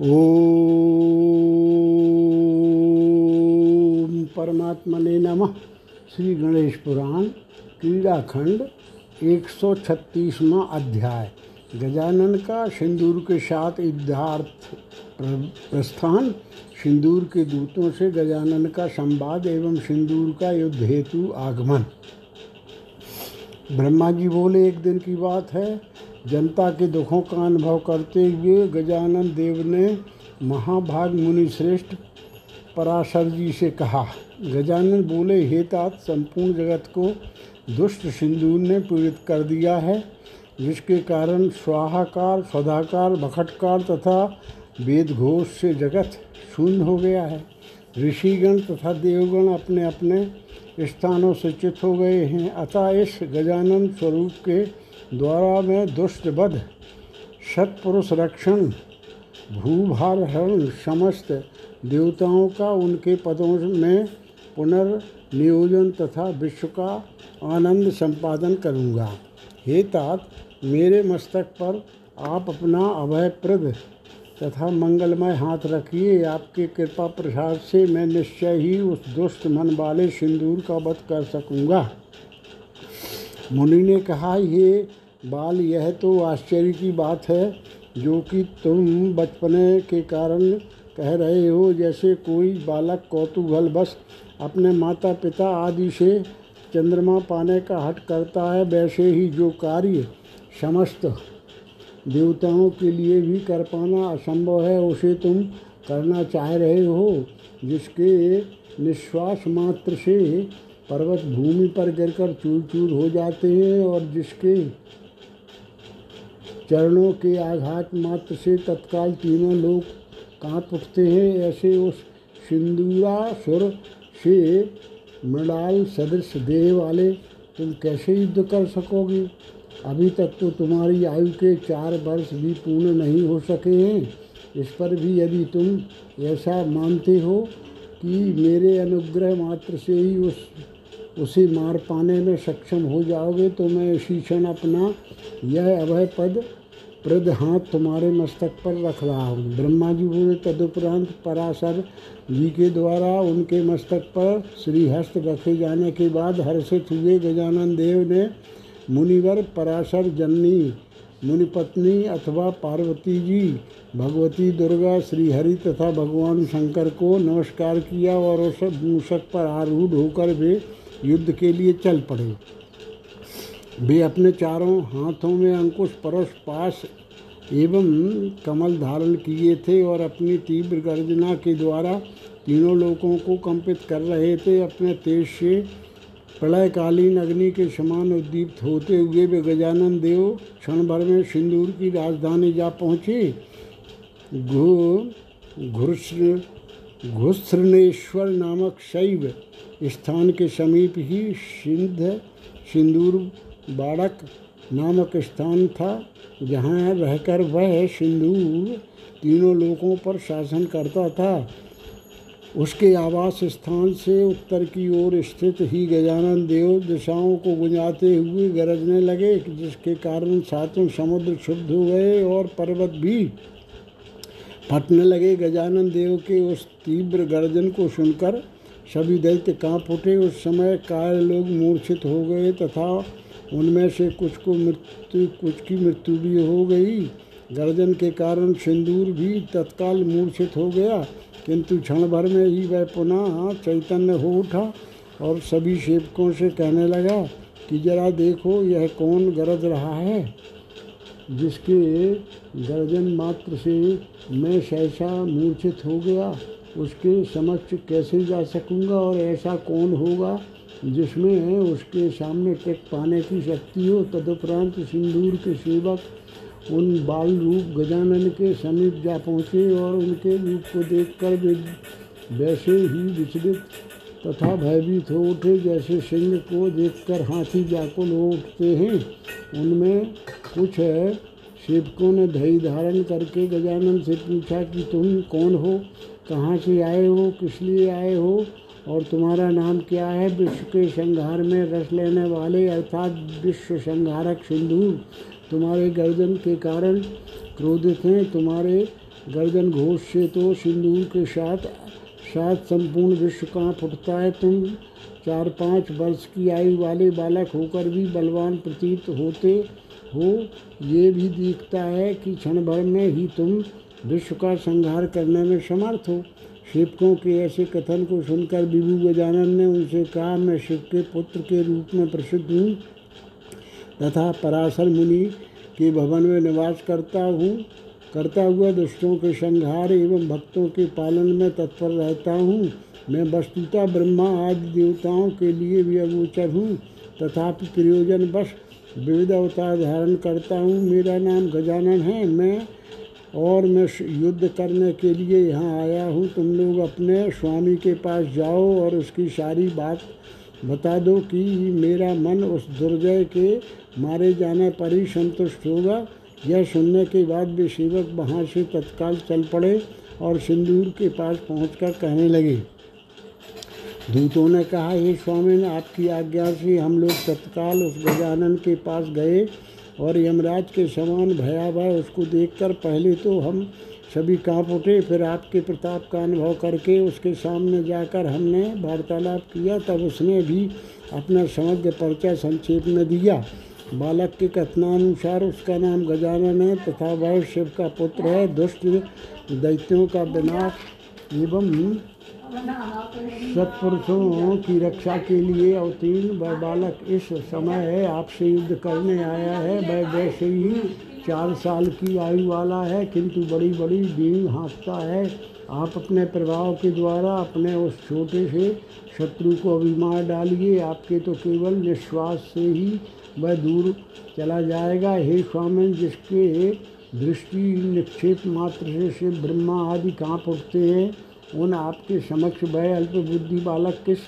ओम परमात्मने नमः। श्री गणेश पुराण, क्रीड़ाखंड 136वां अध्याय। गजानन का सिंदूर के साथ युद्धार्थ प्रस्थान। सिंदूर के दूतों से गजानन का संवाद एवं सिंदूर का युद्ध हेतु आगमन। ब्रह्मा जी बोले, एक दिन की बात है जनता के दुखों का अनुभव करते हुए गजानन देव ने महाभाग मुनि श्रेष्ठ पराशर जी से कहा, गजानन बोले, हे तात, संपूर्ण जगत को दुष्ट सिंदूर ने पीड़ित कर दिया है, जिसके कारण स्वाहाकार, सदाकार भखटकार तथा वेदघोष से जगत शून्य हो गया है। ऋषिगण तथा देवगण अपने अपने स्थानों से चित हो गए हैं। अतः इस गजानन स्वरूप के द्वारा मैं दुष्ट बध सत्पुरुष रक्षण, भूभारहरण समस्त देवताओं का उनके पदों में पुनर्नियोजन तथा विश्व का आनंद संपादन करूँगा। हे तात, मेरे मस्तक पर आप अपना अभयप्रद तथा मंगलमय हाथ रखिए। आपके कृपा प्रसाद से मैं निश्चय ही उस दुष्ट मन वाले सिंदूर का वध कर सकूँगा। मुनि ने कहा, ये बाल, यह तो आश्चर्य की बात है, जो कि तुम बचपने के कारण कह रहे हो, जैसे कोई बालक कौतूहल बस अपने माता पिता आदि से चंद्रमा पाने का हट करता है, वैसे ही जो कार्य समस्त देवताओं के लिए भी कर पाना असंभव है, उसे तुम करना चाह रहे हो, जिसके निश्वास मात्र से पर्वत भूमि पर गिरकर चूर चूर हो जाते हैं और जिसके चरणों के आघात मात्र से तत्काल तीनों लोग काँप उठते हैं, ऐसे उस सिंदूरासुर से मृणाल सदृश देह वाले, तुम कैसे युद्ध कर सकोगे? अभी तक तो तुम्हारी आयु के चार वर्ष भी पूर्ण नहीं हो सके हैं। इस पर भी यदि तुम ऐसा मानते हो कि मेरे अनुग्रह मात्र से ही उस, उसे मार पाने में सक्षम हो जाओगे तो मैं इसी क्षण अपना यह अभय पद प्रद हाथ तुम्हारे मस्तक पर रख रहा हूँ। ब्रह्मा जी बोले, तदुपरांत पराशर जी के द्वारा उनके मस्तक पर श्रीहस्त रखे जाने के बाद हर्षित हुए गजानन देव ने मुनिवर पराशर जननी, मुनिपत्नी अथवा पार्वती जी, भगवती दुर्गा, श्रीहरि तथा भगवान शंकर को नमस्कार किया और उस मूषक पर आरूढ़ होकर वे युद्ध के लिए चल पड़े। वे अपने चारों हाथों में अंकुश परश पास एवं कमल धारण किए थे और अपनी तीव्र गर्जना के द्वारा तीनों लोगों को कंपित कर रहे थे। अपने तेज से प्रलयकालीन अग्नि के समान उद्दीप्त होते हुए वे गजानन देव क्षण भर में सिंदूर की राजधानी जा पहुँचे। घुस्रनेश्वर नामक शैव स्थान के समीप ही सिंध, सिंदूर बाड़क नामक स्थान था, जहाँ रहकर वह सिंदूर तीनों लोगों पर शासन करता था। उसके आवास स्थान से उत्तर की ओर स्थित ही गजानन देव दिशाओं को गुंजाते हुए गरजने लगे, जिसके कारण सातों समुद्र शुद्ध हो गए और पर्वत भी फटने लगे। गजानन देव के उस तीव्र गर्जन को सुनकर सभी दैत्य काँप उठे। उस समय काय लोग मूर्छित हो गए तथा उनमें से कुछ को मृत्यु, कुछ की मृत्यु भी हो गई। गर्जन के कारण सिंदूर भी तत्काल मूर्छित हो गया, किंतु क्षण भर में ही वह पुनः चैतन्य हो उठा और सभी सेवकों से कहने लगा कि जरा देखो यह कौन गरज रहा है, जिसके गर्जन मात्र से मैं सहसा मूर्छित हो गया, उसके समक्ष कैसे जा सकूँगा और ऐसा कौन होगा? जिसमें उसके सामने टेक पाने की शक्ति हो, तदुपरांत सिंदूर के सेवक उन बाल रूप गजानन के समीप जा पहुँचे और उनके रूप को देखकर वे वैसे ही विचलित तथा भयभीत हो उठे जैसे सिंह को देखकर हाथी व्याकुल हो उठते हैं। उनमें कुछ सेवकों ने धैर्य धारण करके गजानन से पूछा कि तुम कौन हो? कहाँ से आए हो? किस लिए आए हो? और तुम्हारा नाम क्या है? विश्व के संहार में रस लेने वाले, अर्थात विश्व संहारक सिंदूर तुम्हारे गर्दन के कारण क्रोधित हैं। तुम्हारे गर्दन घोष से तो सिंदूर के साथ साथ संपूर्ण विश्व काँप उठता है? तुम चार पाँच वर्ष की आयु वाले बालक होकर भी बलवान प्रतीत होते हो। ये भी दिखता है कि क्षण भर में ही तुम विश्व का संहार करने में समर्थ हो। शिवकों के ऐसे कथन को सुनकर विभु गजानन ने उनसे कहा, मैं शिव के पुत्र के रूप में प्रसिद्ध हूँ तथा पराशर मुनि के भवन में निवास करता हूँ। करता हुआ दुष्टों के संहार एवं भक्तों के पालन में तत्पर रहता हूँ। मैं वस्तुता ब्रह्मा आदि देवताओं के लिए भी अगोचर हूँ तथापि प्रयोजन बस विविध अवतार धारण करता हूँ। मेरा नाम गजानन है। मैं और मैं युद्ध करने के लिए यहाँ आया हूँ। तुम लोग अपने स्वामी के पास जाओ और उसकी सारी बात बता दो कि मेरा मन उस दुर्जय के मारे जाने पर ही संतुष्ट होगा। यह सुनने के बाद वे सेवक वहाँ से तत्काल चल पड़े और सिंदूर के पास पहुंचकर कहने लगे, दूतों ने कहा, हे स्वामी ने आपकी आज्ञा से हम लोग तत्काल उस गजानन के पास गए और यमराज के समान भयावह उसको देखकर पहले तो हम सभी काँप उठे, फिर आपके प्रताप का अनुभव करके उसके सामने जाकर हमने वार्तालाप किया, तब उसने भी अपना समग्र परिचय संक्षेप में दिया। बालक के कथनानुसार उसका नाम गजानन है तथा वह शिव का पुत्र है, दुष्ट दैत्यों का विनाश एवं सत्पुरुषों की रक्षा के लिए अवतीर्ण वह बालक इस समय आपसे युद्ध करने आया है। वह वैसे ही चार साल की आयु वाला है, किंतु बड़ी बड़ी दीन हाँकता है। आप अपने प्रभाव के द्वारा अपने उस छोटे से शत्रु को अभी मार डालिए। आपके तो केवल निश्वास से ही वह दूर चला जाएगा। हे स्वामी जिसके दृष्टि निक्षेप मात्र से ब्रह्मा आदि काँप उठते हैं उन आपके समक्ष वह अल्प बुद्धि बालक किस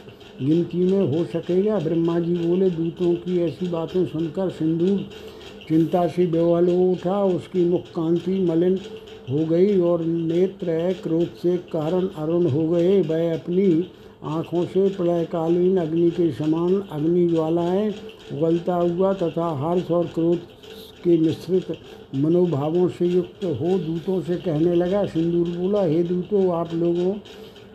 गिनती में हो सकेगा? ब्रह्मा जी बोले, दूतों की ऐसी बातें सुनकर सिंधु चिंता से बेवल हो उठा। उसकी मुख कांति मलिन हो गई और नेत्र क्रोध से कारण अरुण हो गए। वह अपनी आँखों से प्रलयकालीन अग्नि के समान अग्नि ज्वालाएँ उगलता हुआ तथा हर्ष और क्रोध के मिश्रित मनोभावों से युक्त हो, दूतों से कहने लगा, सिंदूर बोला, हे दूतों, आप लोगों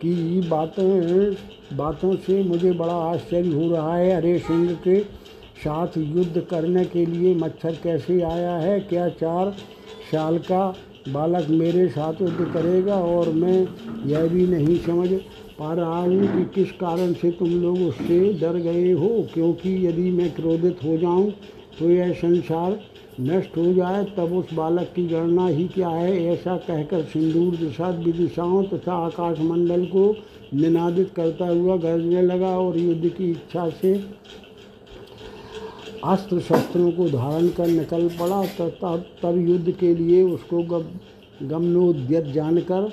की बातें, बातों से मुझे बड़ा आश्चर्य हो रहा है। अरे, सिंह के साथ युद्ध करने के लिए मच्छर कैसे आया है? क्या चार साल का बालक मेरे साथ युद्ध करेगा? और मैं यह भी नहीं समझ पा रहा हूँ कि किस कारण से तुम लोग उससे डर गए हो, क्योंकि यदि मैं क्रोधित हो जाऊँ तो यह संसार नष्ट हो जाए, तब उस बालक की गणना ही क्या है? ऐसा कहकर सिंदूर दिशा विदिशाओं तथा आकाश मंडल को निनादित करता हुआ गरजने लगा और युद्ध की इच्छा से अस्त्र शस्त्रों को धारण कर निकल पड़ा। तथा तब युद्ध के लिए उसको गमनोद्यत जानकर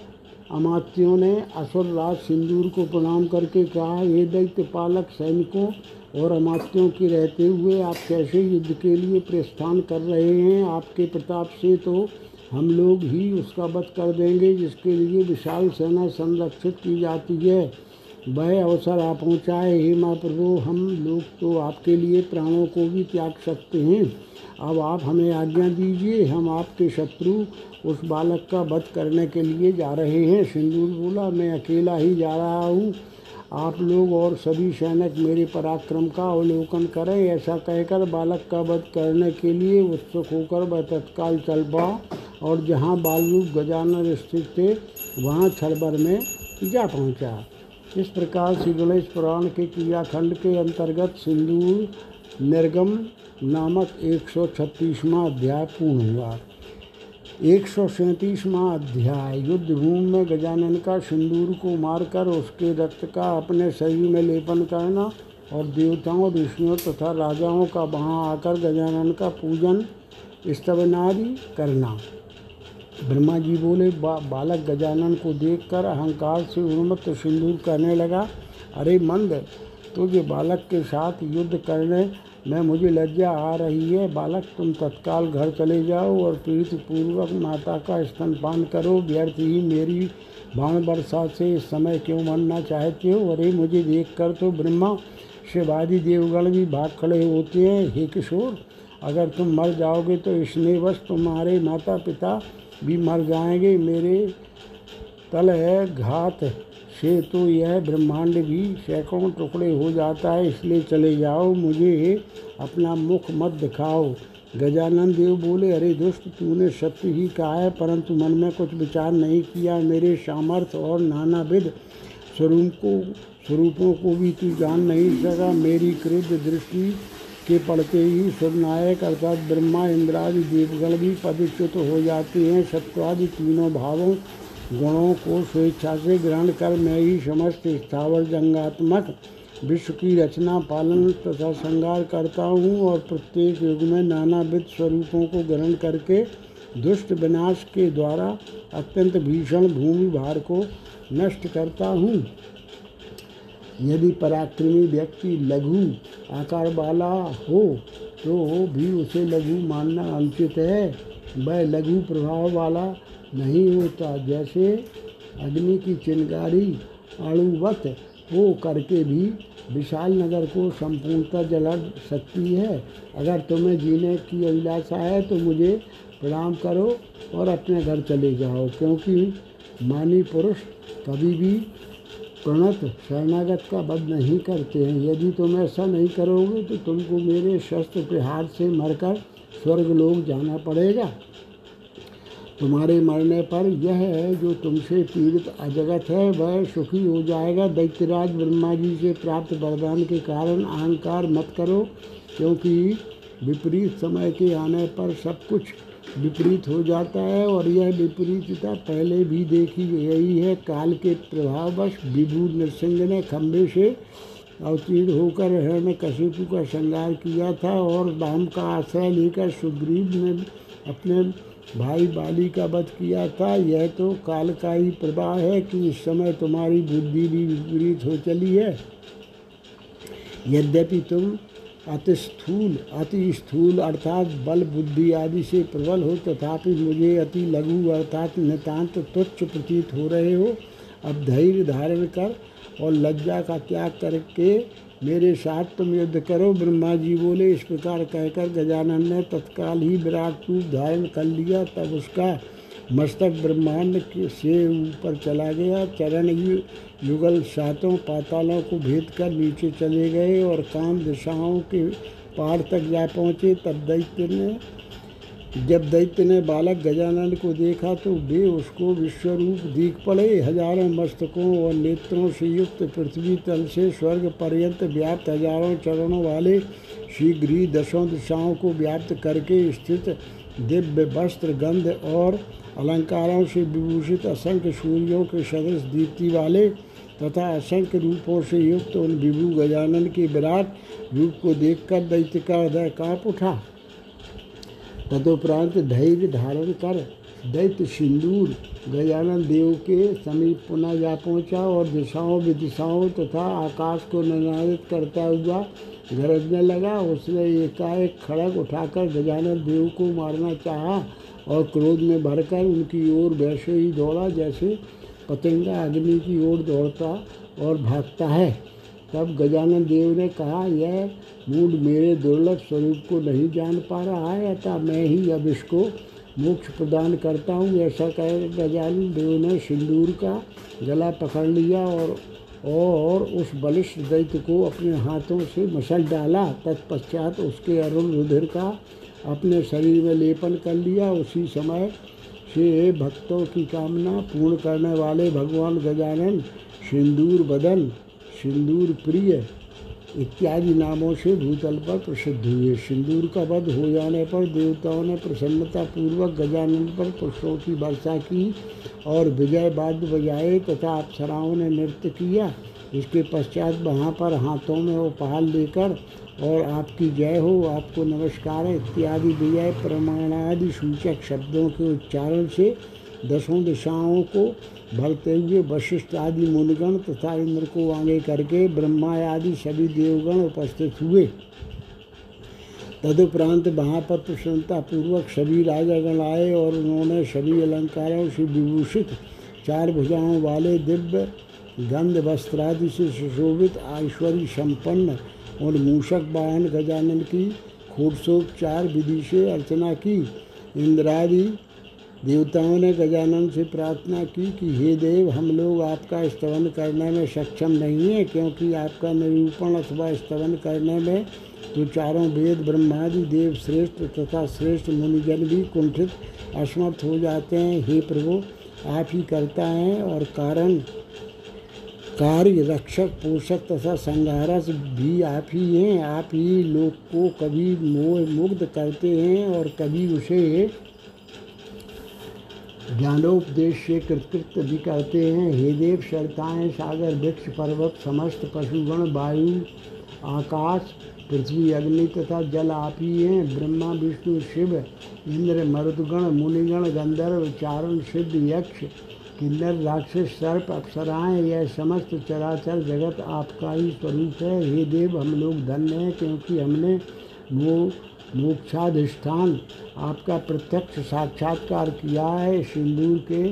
अमात्यों ने असुर राज सिंदूर को प्रणाम करके कहा ये दैत्य पालक सैनिकों और अमात्यों के रहते हुए आप कैसे युद्ध के लिए प्रस्थान कर रहे हैं, आपके प्रताप से तो हम लोग ही उसका वध कर देंगे, जिसके लिए विशाल सेना संरक्षित की जाती है। वह अवसर आप पहुँचाए, हे महाप्रभु, हम लोग तो आपके लिए प्राणों को भी त्याग सकते हैं। अब आप हमें आज्ञा दीजिए, हम आपके शत्रु उस बालक का वध करने के लिए जा रहे हैं। सिंदूर बोला, मैं अकेला ही जा रहा हूँ। आप लोग और सभी सैनिक मेरे पराक्रम का अवलोकन करें, ऐसा कहकर बालक का वध करने के लिए उत्सुक होकर वह तत्काल चल पड़ा और जहाँ बालरूप गजानन स्थित थे, वहाँ छड़बर में जा पहुँचा। इस प्रकार श्री गणेश पुराण के क्रियाखंड के अंतर्गत सिंदूर निर्गम नामक एक सौ अध्याय पूर्ण हुआ। एक सौ सैंतीसवां अध्याय। युद्ध भूमि में गजानन का सिंदूर को मारकर उसके रक्त का अपने शरीर में लेपन करना और देवताओं ऋषियों तथा राजाओं का वहाँ आकर गजानन का पूजन स्तवनादि करना। ब्रह्मा जी बोले बा, बालक गजानन को देखकर अहंकार से उन्मत्त सिंदूर करने लगा। अरे मंद तुझे बालक के साथ युद्ध करने मैं मुझे लज्जा आ रही है, बालक तुम तत्काल घर चले जाओ और प्रीति पूर्वक माता का स्तनपान करो। व्यर्थ ही मेरी बाण वर्षा से इस समय क्यों मरना चाहते हो? अरे मुझे देख कर तो ब्रह्मा, शिवादि देवगण भी भाग खड़े होते हैं। हे किशोर, अगर तुम मर जाओगे तो इसमें बस तुम्हारे माता पिता भी मर जाएँगे। मेरे तल है घात से तो यह ब्रह्मांड भी सैकड़ों टुकड़े हो जाता है, इसलिए चले जाओ, मुझे अपना मुख मत दिखाओ। गजानंद देव बोले, अरे दुष्ट, तूने सत्य ही कहा है, परंतु मन में कुछ विचार नहीं किया। मेरे सामर्थ्य और नानाविध स्वरूप को स्वरूपों को भी तू जान नहीं सका। मेरी क्रोध दृष्टि के पढ़ते ही सुरनायक अर्थात ब्रह्मा, इंद्रादि, देवगण भी पदच्युत हो जाते हैं। सत्वादि तीनों भावों गुणों को स्वेच्छा से ग्रहण कर मैं ही समस्त स्थावर जंगात्मक विश्व की रचना, पालन तथा श्रृंगार करता हूँ और प्रत्येक युग में नानाविध स्वरूपों को ग्रहण करके दुष्ट विनाश के द्वारा अत्यंत भीषण भूमि भार को नष्ट करता हूँ। यदि पराक्रमी व्यक्ति लघु आकार वाला हो तो भी उसे लघु मानना अनुचित है। वह लघु प्रभाव वाला नहीं होता। जैसे अग्नि की चिनगारी अणुवत हो करके भी विशाल नगर को संपूर्णता जला सकती है। अगर तुम्हें जीने की अभिलाषा है तो मुझे प्रणाम करो और अपने घर चले जाओ, क्योंकि मानी पुरुष कभी भी प्रणत शरणागत का वध नहीं करते हैं। यदि तुम ऐसा नहीं करोगे तो तुमको मेरे शस्त्र प्रहार से मरकर स्वर्ग लोग जाना पड़ेगा। तुम्हारे मरने पर यह है जो तुमसे पीड़ित अजगत है, वह सुखी हो जाएगा। दैत्यराज ब्रह्मा जी से प्राप्त वरदान के कारण अहंकार मत करो, क्योंकि विपरीत समय के आने पर सब कुछ विपरीत हो जाता है और यह विपरीतता पहले भी देखी गई है। काल के प्रभाववश विभू नरसिंह ने खंभे से अवतीर्ण होकर हिरण्य कशिपु का श्रृंगार किया था और राम का आश्रय लेकर सुग्रीव ने अपने भाई बाली का वध किया था, यह तो काल का ही प्रवाह है कि इस समय तुम्हारी बुद्धि भी विपरीत हो चली है। यद्यपि तुम अति स्थूल अति स्थूल अर्थात बल बुद्धि आदि से प्रबल हो, तथापि मुझे अति लघु अर्थात नितांत तुच्छ प्रतीत हो रहे हो। अब धैर्य धारण कर और लज्जा का त्याग करके मेरे साथ तुम युद्ध करो, ब्रह्मा जी बोले। इस प्रकार कहकर गजानन ने तत्काल ही विराट रूप धारण कर लिया। तब उसका मस्तक ब्रह्मांड से ऊपर चला गया। चरण युगल सातों पातालों को भेद कर नीचे चले गए और काम दिशाओं के पार तक जा पहुँचे। तब दैत्य ने जब दैत्य ने बालक गजानन को देखा तो वे उसको विश्वरूप दीख पड़े। हज़ारों मस्तकों और नेत्रों से युक्त पृथ्वी तल से स्वर्ग पर्यंत व्याप्त हज़ारों चरणों वाले शीघ्र ही दसों दिशाओं को व्याप्त करके स्थित दिव्य वस्त्र, गंध और अलंकारों से विभूषित असंख्य सूर्यों के सदृश दीप्ति वाले तथा असंख्य रूपों से युक्त उन विभू गजानन के विराट रूप को देखकर दैत्य का हृदय काँप उठा। तदुपरांत धैर्य धारण कर, दैत्य सिंदूर, गजानन देव के समीप पुनः जा पहुँचा और दिशाओं विदिशाओं तथा आकाश को निनादित करता हुआ गरजने लगा। उसने एकाएक खड़ग उठाकर गजानन देव को मारना चाहा और क्रोध में भरकर उनकी ओर वैसे ही दौड़ा जैसे पतंगा अग्नि की ओर दौड़ता और भागता है। तब गजानन देव ने कहा, यह मूड मेरे दुर्लभ स्वरूप को नहीं जान पा रहा है, अतः मैं ही अब इसको मोक्ष प्रदान करता हूँ। ऐसा कह गजानन, देव ने सिंदूर का गला पकड़ लिया और और उस बलिष्ठ दैत्य को अपने हाथों से मसल डाला। तत्पश्चात उसके अरुण रुधिर का अपने शरीर में लेपन कर लिया। उसी समय से भक्तों की कामना पूर्ण करने वाले भगवान गजानन, सिंदूर बदन, सिंदूर प्रिय इत्यादि नामों से भूतल पर प्रसिद्ध हुए। सिंदूर का वध हो जाने पर देवताओं ने प्रसन्नता पूर्वक गजानंद पर पुष्पों की वर्षा की और विजय वाद्य बजाए तथा अप्सराओं ने नृत्य किया। इसके पश्चात वहाँ पर हाथों में उपहार लेकर और आपकी जय हो, आपको नमस्कार, इत्यादि विजय प्रमाणादि सूचक शब्दों के उच्चारण से दसों दिशाओं को भरते हुए वशिष्ठ आदि मुनगण तथा इंद्र को आगे करके ब्रह्मा आदि सभी देवगण उपस्थित हुए। तदुपरांत वहाँ पर प्रसन्नता पूर्वक सभी राजागण आए और उन्होंने सभी अलंकारों से विभूषित चार भुजाओं वाले दिव्य गंध वस्त्रादि से सुशोभित ऐश्वर्य संपन्न और मूषक वाहन गजानन की खूबसूरत चार विधि से अर्चना की, इंद्रादि देवताओं ने गजानन से प्रार्थना की कि, हे देव, हम लोग आपका स्तवन करने में सक्षम नहीं है, क्योंकि आपका निरूपण अथवा स्तवन करने में तो चारों वेद ब्रह्मादि देव श्रेष्ठ तथा श्रेष्ठ मुनिजन भी कुंठित असमर्थ हो जाते हैं। हे प्रभु, आप ही करता है और कारण, कार्य रक्षक, पोषक तथा संहारक भी आप ही हैं। आप ही लोग को कभी मोह मुग्ध करते हैं और कभी उसे ज्ञानोपदेश से कृतकृत भी करते हैं। हे देव, शरताएँ, सागर, वृक्ष, पर्वत, समस्त पशुगण, वायु, आकाश, पृथ्वी, अग्नि तथा जल आप ही हैं। ब्रह्मा, विष्णु, शिव, इंद्र, मरुदगण, मुनिगण, गंधर्व चारण सिद्ध, यक्ष, किन्नर, राक्षस, सर्प, अप्सराएँ, यह समस्त चराचर जगत आपका ही स्वरूप है। हे देव, हम लोग धन्य हैं क्योंकि हमने मो मोक्षाधिष्ठान आपका प्रत्यक्ष साक्षात्कार किया है। सिंदूर के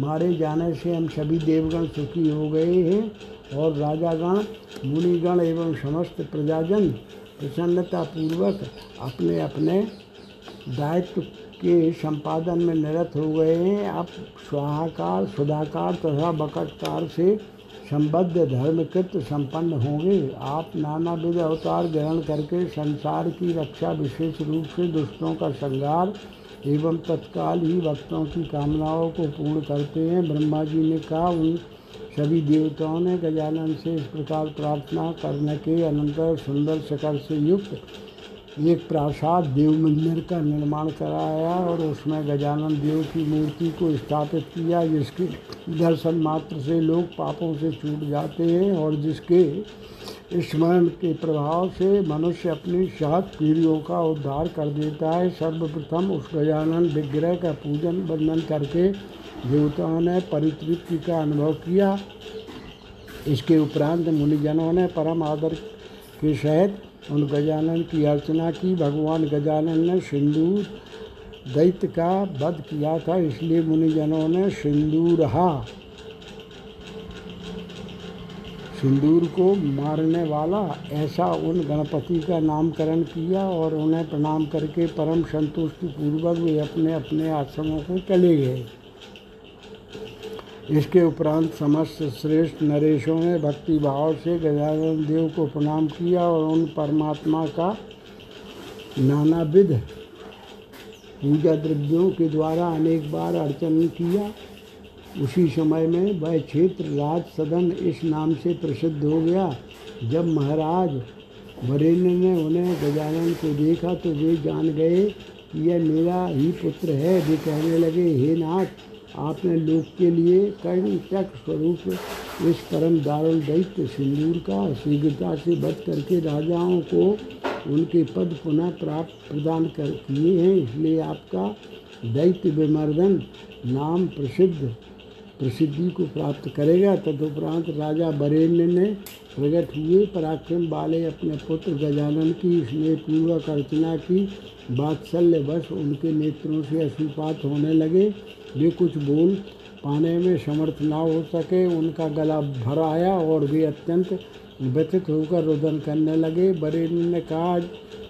मारे जाने से हम सभी देवगण सुखी हो गए हैं और राजागण, मुनिगण एवं समस्त प्रजाजन प्रसन्नता पूर्वक अपने अपने दायित्व के संपादन में निरत हो गए हैं। अब स्वाहाकार, सुधाकार तथा बकटकार से संबद्ध धर्मकृत संपन्न होंगे। आप नाना विध अवतार ग्रहण करके संसार की रक्षा विशेष रूप से दुष्टों का संहार एवं तत्काल ही भक्तों की कामनाओं को पूर्ण करते हैं। ब्रह्मा जी ने कहा, उन सभी देवताओं ने गजानन से इस प्रकार प्रार्थना करने के अनंतर सुंदर शिखर से युक्त एक प्रासाद देव मंदिर का निर्माण कराया और उसमें गजानन देव की मूर्ति को स्थापित किया, जिसके दर्शन मात्र से लोग पापों से छूट जाते हैं और जिसके स्मरण के प्रभाव से मनुष्य अपनी सात पीढ़ियों का उद्धार कर देता है। सर्वप्रथम उस गजानन विग्रह का पूजन वंदन करके देवताओं ने परितृप्ति का अनुभव किया। इसके उपरांत मुनिजनों ने परम आदर के सहित उन गजानन की अर्चना की। भगवान गजानन ने सिंदूर, दैत्य का वध किया था, इसलिए मुनिजनों ने सिंदूरहा सिंदूर को मारने वाला ऐसा उन गणपति का नामकरण किया और उन्हें प्रणाम करके परम संतुष्टि पूर्वक वे अपने अपने आश्रमों को चले गए। इसके उपरांत समस्त श्रेष्ठ नरेशों ने भक्ति भाव से गजानन देव को प्रणाम किया और उन परमात्मा का नानाविध पूजा द्रव्यों के द्वारा अनेक बार अर्चन किया। उसी समय में वह क्षेत्र राज सदन इस नाम से प्रसिद्ध हो गया। जब महाराज वरेण्य ने उन्हें गजानन को देखा तो वे जान गए कि यह मेरा ही पुत्र है। वे कहने लगे, हे नाथ आपने लोक के लिए कर्ण चक्र स्वरूप इस परम दारुल दैत्य सिंदूर का शीघ्रता से बद करके राजाओं को उनके पद पुनः प्राप्त प्रदान कर किए हैं। इसलिए आपका दैत्य विमर्दन नाम प्रसिद्ध प्रसिद्धि को प्राप्त करेगा, तदुपरांत राजा बरेण्य ने प्रकट हुए, पराक्रम वाले अपने पुत्र गजानन की स्नेह पूर्वक अर्चना की। बात्सल्य वश उनके नेत्रों से अश्रुपात होने लगे। वे कुछ बोल पाने में समर्थ ना हो सके, उनका गला भर आया और वे अत्यंत व्यथित होकर रुदन करने लगे। बरेण्य ने कहा,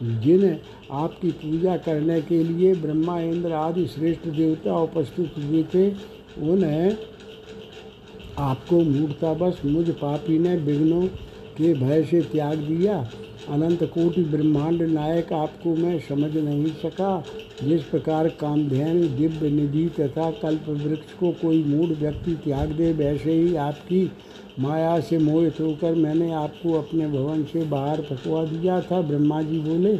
जिन आपकी पूजा करने के लिए ब्रह्मा, इंद्र आदि श्रेष्ठ देवता उपस्थित हुए थे, उन्हें आपको मूर्तावश मुझ पापी ने विघ्नों के भय से त्याग दिया। अनंत कोटि ब्रह्मांड नायक आपको मैं समझ नहीं सका। जिस प्रकार कामधेन, दिव्य निधि तथा कल्प वृक्ष को कोई मूड व्यक्ति त्याग दे, वैसे ही आपकी माया से मोहित होकर मैंने आपको अपने भवन से बाहर फंसवा दिया था। ब्रह्मा जी बोले,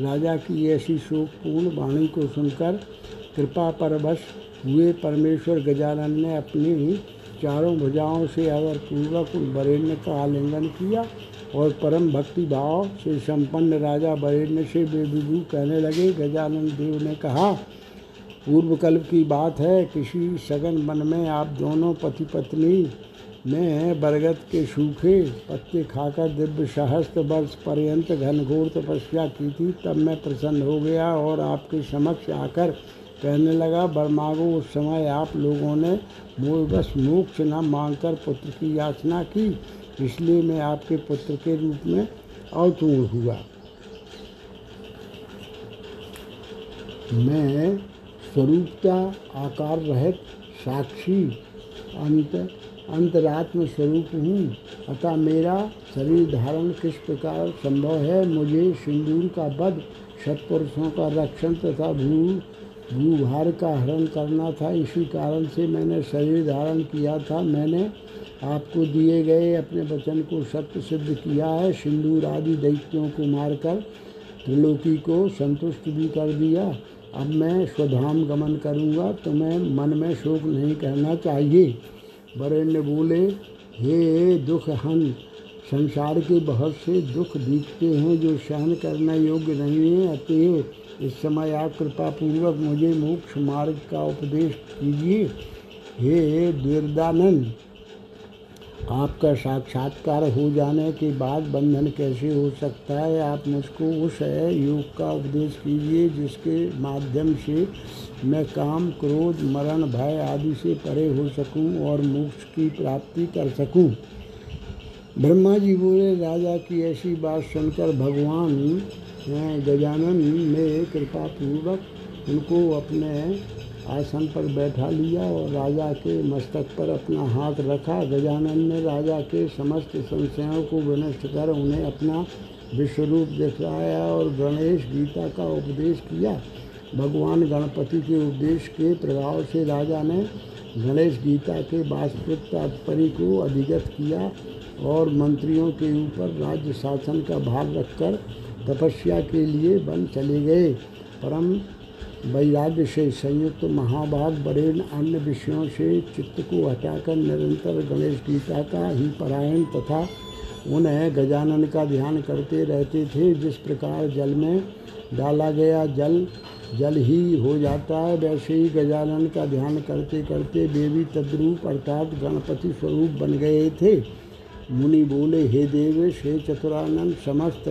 राजा की ऐसी शोकपूर्ण वाणी को सुनकर कृपा परवश हुए परमेश्वर गजानन ने अपनी चारों भुजाओं से अगर पूर्वक वरेण्य का आलिंगन किया और परम भक्ति भाव से संपन्न राजा वरेण्य से बेबीबू कहने लगे, गजानन देव ने कहा, पूर्व कल्प की बात है, किसी सगन मन में आप दोनों पति पत्नी ने बरगद के सूखे पत्ते खाकर दिव्य सहस्त्र वर्ष पर्यंत घनघोर तपस्या की थी, तब मैं प्रसन्न हो गया और आपके समक्ष आकर कहने लगा, बरमागो, उस समय आप लोगों ने बस मोक्ष न मांगकर पुत्र की याचना की, इसलिए मैं आपके पुत्र के रूप में अवतूर्ण हुआ। मैं स्वरूपता आकार रहित साक्षी अंत, अंतरात्म स्वरूप हूँ, अतः मेरा शरीर धारण किस प्रकार संभव है, मुझे सिंदूर का वध सत्पुरुषों का रक्षण तथा भू भूभार का हरण करना था। इसी कारण से मैंने शरीर धारण किया था। मैंने आपको दिए गए अपने वचन को सत्य सिद्ध किया है। सिंदूर आदि दैत्यों को मारकर त्रिलोकी को संतुष्ट भी कर दिया। अब मैं स्वधाम गमन करूँगा तो मैं मन में शोक नहीं करना चाहिए। वरेण्य बोले हे दुख हन, संसार के बहुत से दुख दिखते हैं जो सहन करना योग्य नहीं है। अतएव इस समय आप कृपा पूर्वक मुझे मोक्ष मार्ग का उपदेश कीजिए हे द्विरदानंद आपका साक्षात्कार हो जाने के बाद बंधन कैसे हो सकता है? आप मुझको उस योग का उपदेश कीजिए जिसके माध्यम से मैं काम, क्रोध, मरण, भय आदि से परे हो सकूँ और मोक्ष की प्राप्ति कर सकूँ। ब्रह्मा जी बोले, राजा की ऐसी बात सुनकर भगवान गजानन ने कृपा पूर्वक उनको अपने आसन पर बैठा लिया और राजा के मस्तक पर अपना हाथ रखा। गजानन ने राजा के समस्त संशयों को विनष्ट कर उन्हें अपना विश्वरूप दिखाया और गणेश गीता का उपदेश किया। भगवान गणपति के उपदेश के प्रभाव से राजा ने गणेश गीता के वास्तविक तात्पर्य को अधिगत किया और मंत्रियों के ऊपर राज्य शासन का भार रखकर तपस्या के लिए वन चले गए। परम वैराग्य से संयुक्त महाभाग बड़े अन्य विषयों से चित्त को हटाकर निरंतर गणेश गीता का ही पारायण तथा उन्हें गजानन का ध्यान करते रहते थे। जिस प्रकार जल में डाला गया जल जल ही हो जाता है, वैसे ही गजानन का ध्यान करते करते देवी तद्रूप अर्थात गणपति स्वरूप बन गए थे। मुनि बोले, हे देव हे चतुरानंद समस्त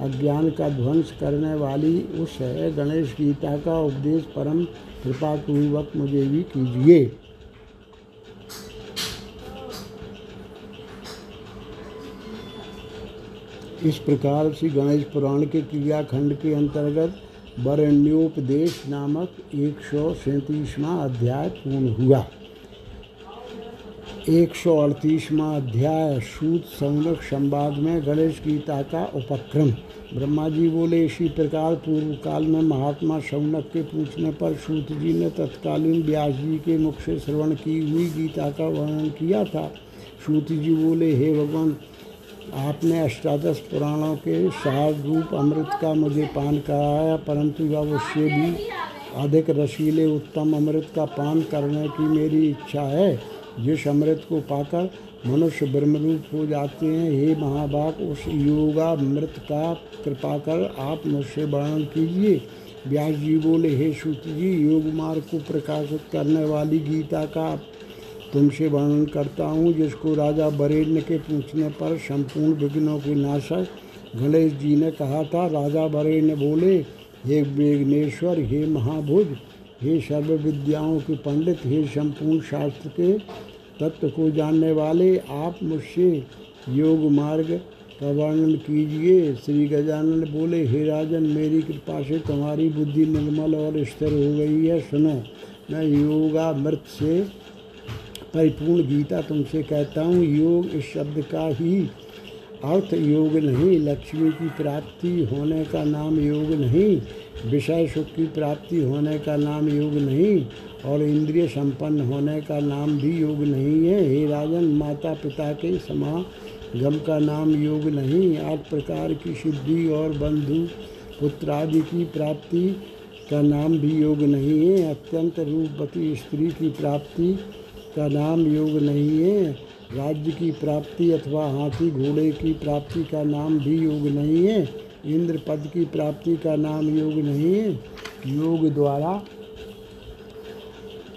अज्ञान का ध्वंस करने वाली उस गणेश गीता का उपदेश परम कृपा पूर्वक मुझे भी कीजिए। इस प्रकार से गणेश पुराण के क्रियाखंड के अंतर्गत वरण्योपदेश नामक एक सौ सैंतीसवां अध्याय पूर्ण हुआ। एक सौ अड़तीसवां अध्याय, सूत संरक संवाद में गणेश गीता का उपक्रम। ब्रह्मा जी बोले, इसी प्रकार पूर्व काल में महात्मा शौनक के पूछने पर सूत जी ने तत्कालीन व्यास जी के मुख से श्रवण की हुई गीता का वर्णन किया था। सूत जी बोले, हे भगवान, आपने अष्टादश पुराणों के सार रूप अमृत का मुझे पान कराया, परंतु अब उससे भी अधिक रसीले उत्तम अमृत का पान करने की मेरी इच्छा है। जिस अमृत को पाकर मनुष्य ब्रह्मरूप हो जाते हैं। हे महाभाग उस योगामृत का कृपा कर आप मुझसे वर्णन कीजिए। व्यास जी बोले, हे सूत जी, योग मार्ग को प्रकाशित करने वाली गीता का तुमसे वर्णन करता हूँ, जिसको राजा बरेण्य के पूछने पर संपूर्ण विघ्नों के नाशक गणेश जी ने कहा था। राजा बरेण्य बोले, हे विघ्नेश्वर, हे महाभुज हे सर्व विद्याओं के पंडित, हे संपूर्ण शास्त्र के तत्व को जानने वाले, आप मुझसे योग मार्ग का वर्णन कीजिए। श्री गजानन बोले, हे राजन, मेरी कृपा से तुम्हारी बुद्धि निर्मल और स्थिर हो गई है। सुनो, मैं योगा मृत से परिपूर्ण गीता तुमसे कहता हूँ। योग इस शब्द का ही अर्थ योग नहीं, लक्ष्मी की प्राप्ति होने का नाम योग नहीं, विषय सुख की प्राप्ति होने का नाम योग नहीं, और इंद्रिय संपन्न होने का नाम भी योग नहीं है। हे राजन माता पिता के समागम का नाम योग नहीं, आठ प्रकार की सिद्धि और बंधु पुत्र आदि की प्राप्ति का नाम भी योग नहीं है। अत्यंत रूपवती स्त्री की प्राप्ति का नाम योग नहीं है। राज्य की प्राप्ति अथवा हाथी घोड़े की प्राप्ति का नाम भी योग नहीं है। इंद्र पद की प्राप्ति का नाम योग नहीं है। योग द्वारा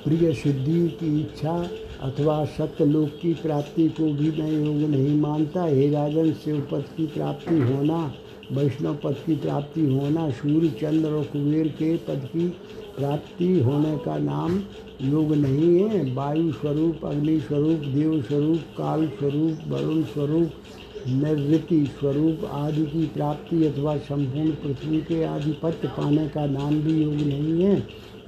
प्रिय सिद्धि की इच्छा अथवा सत्यलोक की प्राप्ति को भी मैं योग नहीं मानता। हे राजन, शिव पद की प्राप्ति होना, वैष्णव पद की प्राप्ति होना, सूर्य, चंद्र और कुबेर के पद की प्राप्ति होने का नाम योग नहीं है। वायु स्वरूप, अग्नि स्वरूप, देव स्वरूप, काल स्वरूप, वरुण स्वरूप, नैवृत्ति स्वरूप आदि की प्राप्ति अथवा संपूर्ण पृथ्वी के आधिपत्य पाने का नाम भी योग नहीं है।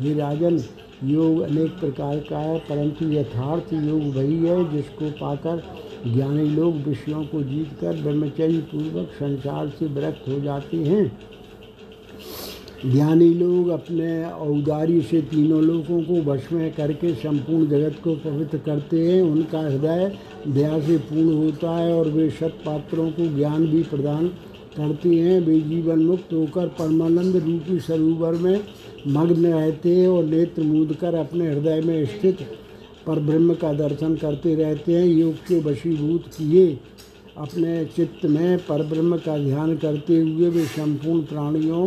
हे राजन योग अनेक प्रकार का है, परंतु यथार्थ योग वही है जिसको पाकर ज्ञानी लोग विषयों को जीतकर ब्रह्मचर्य पूर्वक संसार से विरक्त हो जाते हैं। ज्ञानी लोग अपने औदारी से तीनों लोगों को वश में करके संपूर्ण जगत को पवित्र करते हैं। उनका हृदय दया से पूर्ण होता है और वे सत पात्रों को ज्ञान भी प्रदान करते हैं। वे जीवन मुक्त होकर परमानंद रूपी सरोवर में मग्न रहते हैं और नेत्र मूद कर अपने हृदय में स्थित पर ब्रह्म का दर्शन करते रहते हैं। योग के वशीभूत किए अपने चित्त में परब्रह्म का ध्यान करते हुए वे संपूर्ण प्राणियों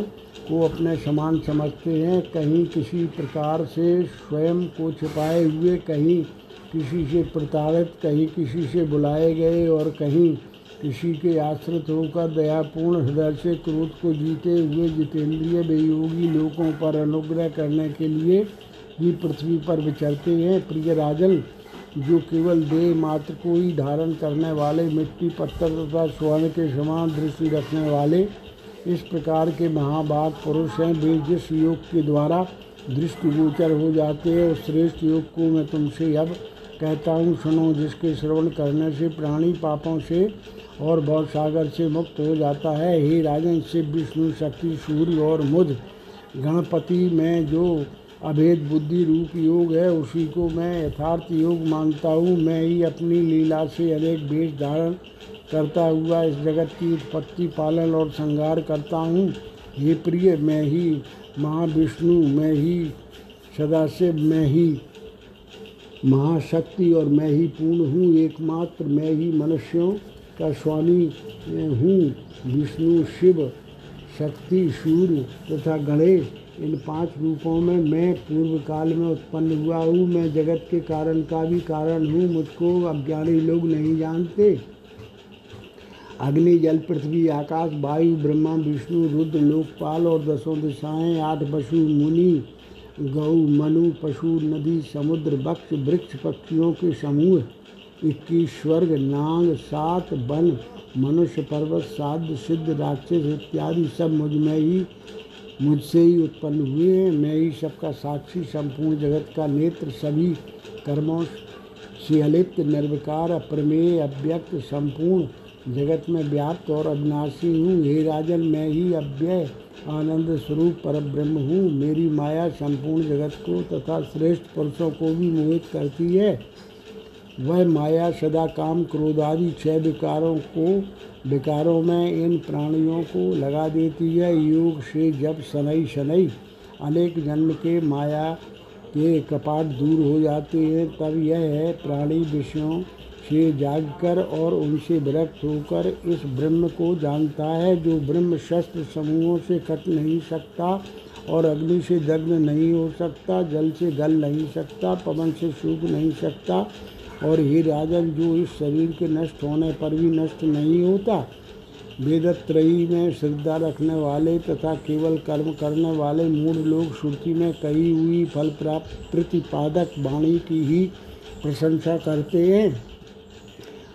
को अपने समान समझते हैं। कहीं किसी प्रकार से स्वयं को छिपाए हुए, कहीं किसी से प्रताड़ित, कहीं किसी से बुलाए गए और कहीं किसी के आश्रित होकर दयापूर्ण हृदय से क्रोध को जीते हुए जितेंद्रिय वियोगी लोगों पर अनुग्रह करने के लिए भी पृथ्वी पर विचरते हैं। प्रिय राजन जो केवल देह मात्र को ही धारण करने वाले, मिट्टी, पत्थर तथा स्वर्ण के समान दृष्टि रखने वाले, इस प्रकार के महाभाग पुरुष हैं। वे जिस योग के द्वारा दृष्टिगोचर हो जाते हैं, उस श्रेष्ठ योग को मैं तुमसे अब कहता हूँ, सुनो, जिसके श्रवण करने से प्राणी पापों से और बहुत सागर से मुक्त हो जाता है। हे राजन, शिव, विष्णु, शक्ति, सूर्य और मुझ गणपति, में जो अभेद बुद्धि रूप योग है, उसी को मैं यथार्थ योग मानता हूँ। मैं ही अपनी लीला से अनेक वेश धारण करता हुआ इस जगत की उत्पत्ति पालन और संहार करता हूँ। हे प्रिय, मैं ही महाविष्णु, मैं ही सदाशिव, मैं ही महाशक्ति और मैं ही पूर्ण हूँ। एकमात्र मैं ही मनुष्यों का स्वामी हूँ। विष्णु, शिव, शक्ति, सूर्य तथा गणेश इन पाँच रूपों में मैं पूर्व काल में उत्पन्न हुआ हूँ। मैं जगत के कारण का भी कारण हूँ। मुझको अज्ञानी लोग नहीं जानते। अग्नि, जल, पृथ्वी, आकाश, वायु, ब्रह्मा, विष्णु, रुद्र, लोकपाल और दसों दिशाएँ, आठ पशु, मुनि गौ मनु, पशु, नदी, समुद्र, वक्ष, वृक्ष, पक्षियों के समूह, इक्कीस स्वर्ग, नांग, सात वन मनुष्य, पर्वत साध सिद्ध, राक्षस इत्यादि सब मुझमें ही मुझसे ही उत्पन्न हुए हैं। मैं ही सबका साक्षी, संपूर्ण जगत का नेत्र, सभी कर्मों से अलिप्त, निर्विकार, अप्रमेय, अव्यक्त, संपूर्ण जगत में व्याप्त और अविनाशी हूँ। हे राजन, मैं ही अव्यय, आनंद स्वरूप पर ब्रह्म हूँ। मेरी माया संपूर्ण जगत को तथा श्रेष्ठ पुरुषों को भी मोहित करती है। वह माया, सदा काम क्रोध आदि छह विकारों को विकारों में इन प्राणियों को लगा देती है। योग से जब शनई शनई अनेक जन्म के माया के कपाट दूर हो जाते हैं, तब यह है प्राणी विषयों से जागकर और उनसे विरक्त होकर इस ब्रह्म को जानता है, जो ब्रह्म शस्त्र समूहों से कट नहीं सकता और अग्नि से दग्ध नहीं हो सकता, जल से गल नहीं सकता, पवन से सूख नहीं सकता। और हे राजन जो इस शरीर के नष्ट होने पर भी नष्ट नहीं होता, वेदत्रयी में श्रद्धा रखने वाले तथा केवल कर्म करने वाले मूल लोग श्रुति में कही हुई फल प्राप्त प्रतिपादक वाणी की ही प्रशंसा करते हैं।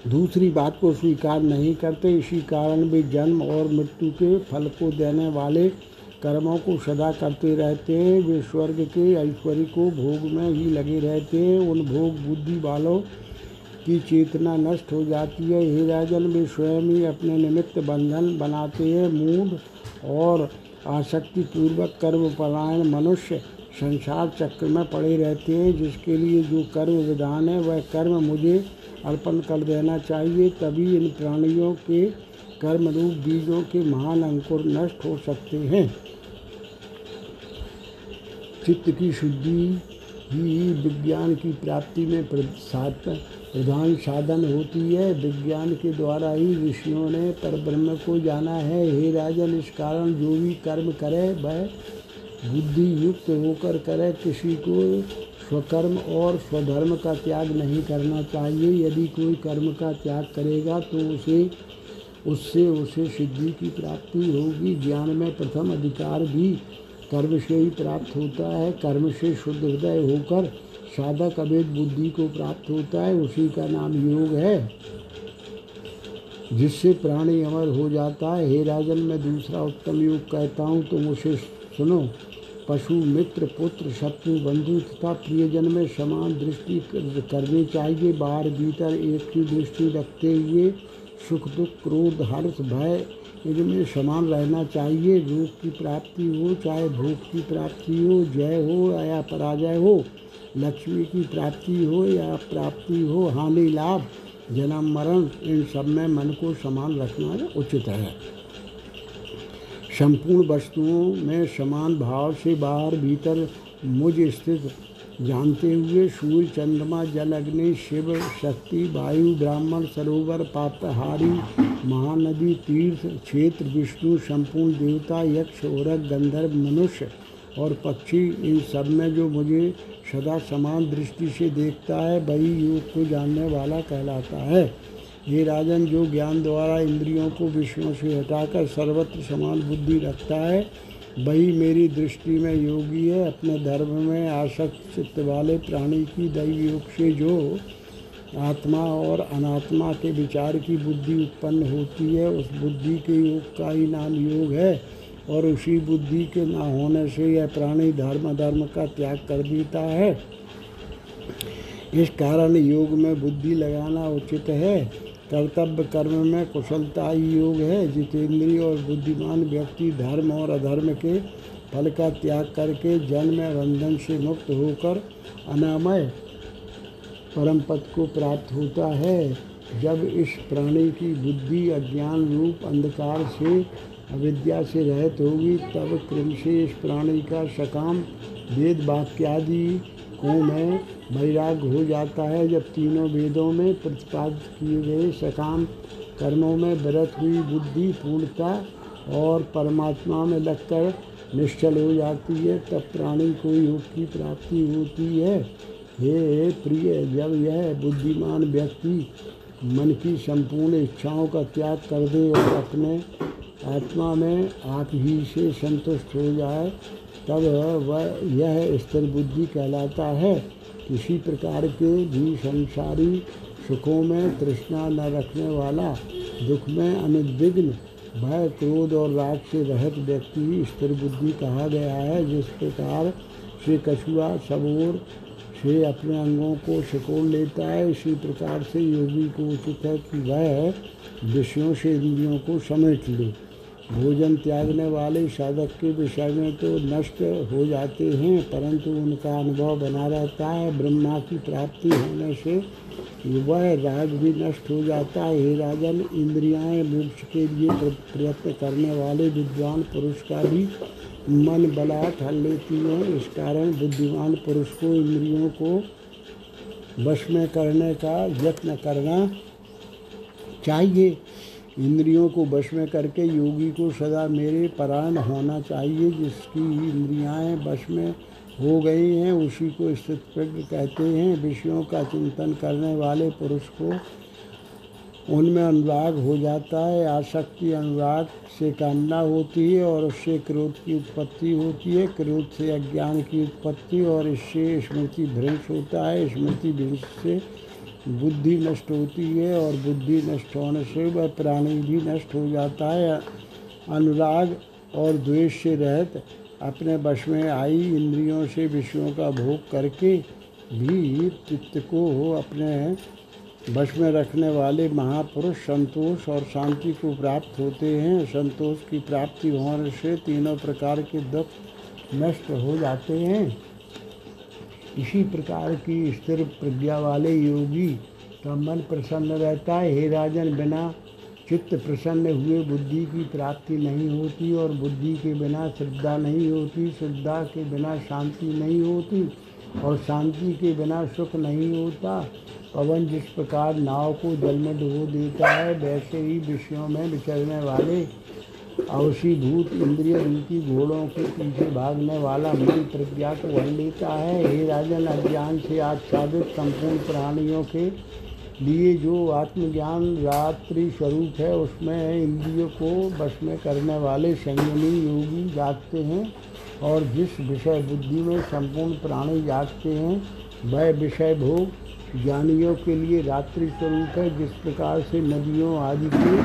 दूसरी बात को स्वीकार नहीं करते, इसी कारण वे जन्म और मृत्यु के फल को देने वाले कर्मों को सदा करते रहते वे स्वर्ग के ऐश्वर्य को भोग में ही लगे रहते उन भोग बुद्धि वालों की चेतना नष्ट हो जाती है। हे राजन, वे स्वयं ही अपने निमित्त बंधन बनाते हैं। मूड और आसक्ति पूर्वक कर्म परायण मनुष्य संसार चक्र में पड़े रहते हैं, जिसके लिए जो कर्म विधान है, वह कर्म मुझे अर्पण कर देना चाहिए। तभी इन प्राणियों के कर्म रूप बीजों के महान अंकुर नष्ट हो सकते हैं। चित्त की शुद्धि ही विज्ञान की प्राप्ति में प्रधान साधन होती है। विज्ञान के द्वारा ही ऋषियों ने पर ब्रह्म को जाना है। हे राजन, इस कारण जो भी कर्म करे, वह बुद्धि युक्त होकर करे। किसी को स्वकर्म और स्वधर्म का त्याग नहीं करना चाहिए। यदि कोई कर्म का त्याग करेगा तो उसे उससे उसे सिद्धि की प्राप्ति होगी। ज्ञान में प्रथम अधिकार भी कर्म से ही प्राप्त होता है। कर्म से शुद्ध हृदय होकर साधक अवैध बुद्धि को प्राप्त होता है। उसी का नाम योग है। जिससे प्राणी अमर हो जाता है। हे राजन, मैं दूसरा उत्तम योग कहता हूँ। तुम उसे सुनो। पशु, मित्र, पुत्र, शत्रु, बंधु तथा प्रियजन में समान दृष्टि करनी चाहिए। बाहर भीतर एक ही दृष्टि रखते हुए सुख, दुख, क्रोध, हर्ष, भय, इनमें समान रहना चाहिए। रोग की प्राप्ति हो, चाहे भूख की प्राप्ति हो, जय हो या पराजय हो, लक्ष्मी की प्राप्ति हो या प्राप्ति हो, हानि, लाभ, जन्म, मरण, इन सब में मन को समान रखना उचित है। संपूर्ण वस्तुओं में समान भाव से बाहर, भीतर, मुझ स्थित जानते हुए सूर्य, चंद्रमा जल अग्नि शिव, शक्ति, वायु, ब्राह्मण, सरोवर, पापहारी, महानदी, तीर्थ, क्षेत्र, विष्णु संपूर्ण देवता, यक्ष औरक गंधर्व, मनुष्य और पक्षी, इन सब में जो मुझे सदा समान दृष्टि से देखता है, वही योग को जानने वाला कहलाता है। हे राजन, जो ज्ञान द्वारा इंद्रियों को विषयों से हटाकर सर्वत्र समान बुद्धि रखता है वही मेरी दृष्टि में योगी है, अपने धर्म में आसक्त चित्त वाले प्राणी की दैव योग से जो आत्मा और अनात्मा के विचार की बुद्धि उत्पन्न होती है, उस बुद्धि के योग का ही नाम योग है और उसी बुद्धि के ना होने से यह प्राणी धर्म धर्म का त्याग कर देता है। इस कारण योग में बुद्धि लगाना उचित है। कर्तव्य कर्म में कुशलता ही योग है। जितेंद्रिय और बुद्धिमान व्यक्ति धर्म और अधर्म के फल का त्याग करके जन्म बंधन से मुक्त होकर अनामय परम पद को प्राप्त होता है। जब इस प्राणी की बुद्धि अज्ञान रूप अंधकार से अविद्या से रहित होगी, तब से इस प्राणी का सकाम, वेद वाक्यादि को में वैराग्य हो जाता है जब तीनों वेदों में प्रतिपादित किए गए सकाम कर्मों में व्रत हुई बुद्धि पूर्णता और परमात्मा में लगकर निश्चल हो जाती है, तब प्राणी को योग की प्राप्ति होती है। हे प्रिय जब यह बुद्धिमान व्यक्ति मन की संपूर्ण इच्छाओं का त्याग कर दे और अपने आत्मा में आप ही से संतुष्ट हो जाए, तब वह यह स्थिर बुद्धि कहलाता है। किसी प्रकार के भी संसारी सुखों में तृष्णा न रखने वाला, दुख में अनुद्विग्न, भय, क्रोध और राग से रहित व्यक्ति स्थिर बुद्धि कहा गया है, जिस प्रकार से कछुआ सबोर से अपने अंगों को सिकोड़ लेता है इसी प्रकार से योगी को उचित है कि वह विषयों से इंद्रियों को समेट ले। भोजन त्यागने वाले साधक के विषय में तो नष्ट हो जाते हैं, परंतु उनका अनुभव बना रहता है, ब्रह्मा की प्राप्ति होने से वह राग भी नष्ट हो जाता है। हे राजन, इंद्रियाएँ मोक्ष के लिए प्रयत्न करने वाले विद्वान पुरुष का भी मन बला ठल लेती है। इस कारण बुद्धिमान पुरुष को इंद्रियों को वश में करने का यत्न करना चाहिए। इंद्रियों को वश में करके योगी को सदा मेरे परायण होना चाहिए, जिसकी इंद्रियाएँ वश में हो गई हैं, उसी को स्थित प्रज्ञ कहते हैं। विषयों का चिंतन करने वाले पुरुष को उनमें अनुराग हो जाता है। आसक्ति अनुराग से कामना होती है और उससे क्रोध की उत्पत्ति होती है। क्रोध से अज्ञान की उत्पत्ति और इससे स्मृति भ्रंश होता है। स्मृति भ्रंश से बुद्धि नष्ट होती है और बुद्धि नष्ट होने से वह प्राणी भी नष्ट हो जाता है। अनुराग और द्वेष से रहित अपने वश में आई इंद्रियों से विषयों का भोग करके भी चित्त को अपने वश में रखने वाले महापुरुष संतोष और शांति को प्राप्त होते हैं। संतोष की प्राप्ति होने से तीनों प्रकार के दुख नष्ट हो जाते हैं। इसी प्रकार की स्थिर प्रज्ञा वाले योगी का मन प्रसन्न रहता है। हे राजन, बिना चित्त प्रसन्न हुए बुद्धि की प्राप्ति नहीं होती और बुद्धि के बिना श्रद्धा नहीं होती, श्रद्धा के बिना शांति नहीं होती और शांति के बिना सुख नहीं होता। पवन जिस प्रकार नाव को जल में डुबो देता है, वैसे ही विषयों में विचरने वाले अवशीभूत इंद्रिय रूपी घोड़ों के पीछे भागने वाला मन प्रज्ञा को वह लेता है। हे राजन अज्ञान से आच्छादित संपूर्ण प्राणियों के लिए जो आत्मज्ञान रात्रि स्वरूप है, उसमें इंद्रियों को वश में करने वाले संयमी योगी जागते हैं और जिस विषय बुद्धि में संपूर्ण प्राणी जागते हैं, वह विषय भोग ज्ञानियों के लिए रात्रि स्वरूप है। जिस प्रकार से नदियों आदि के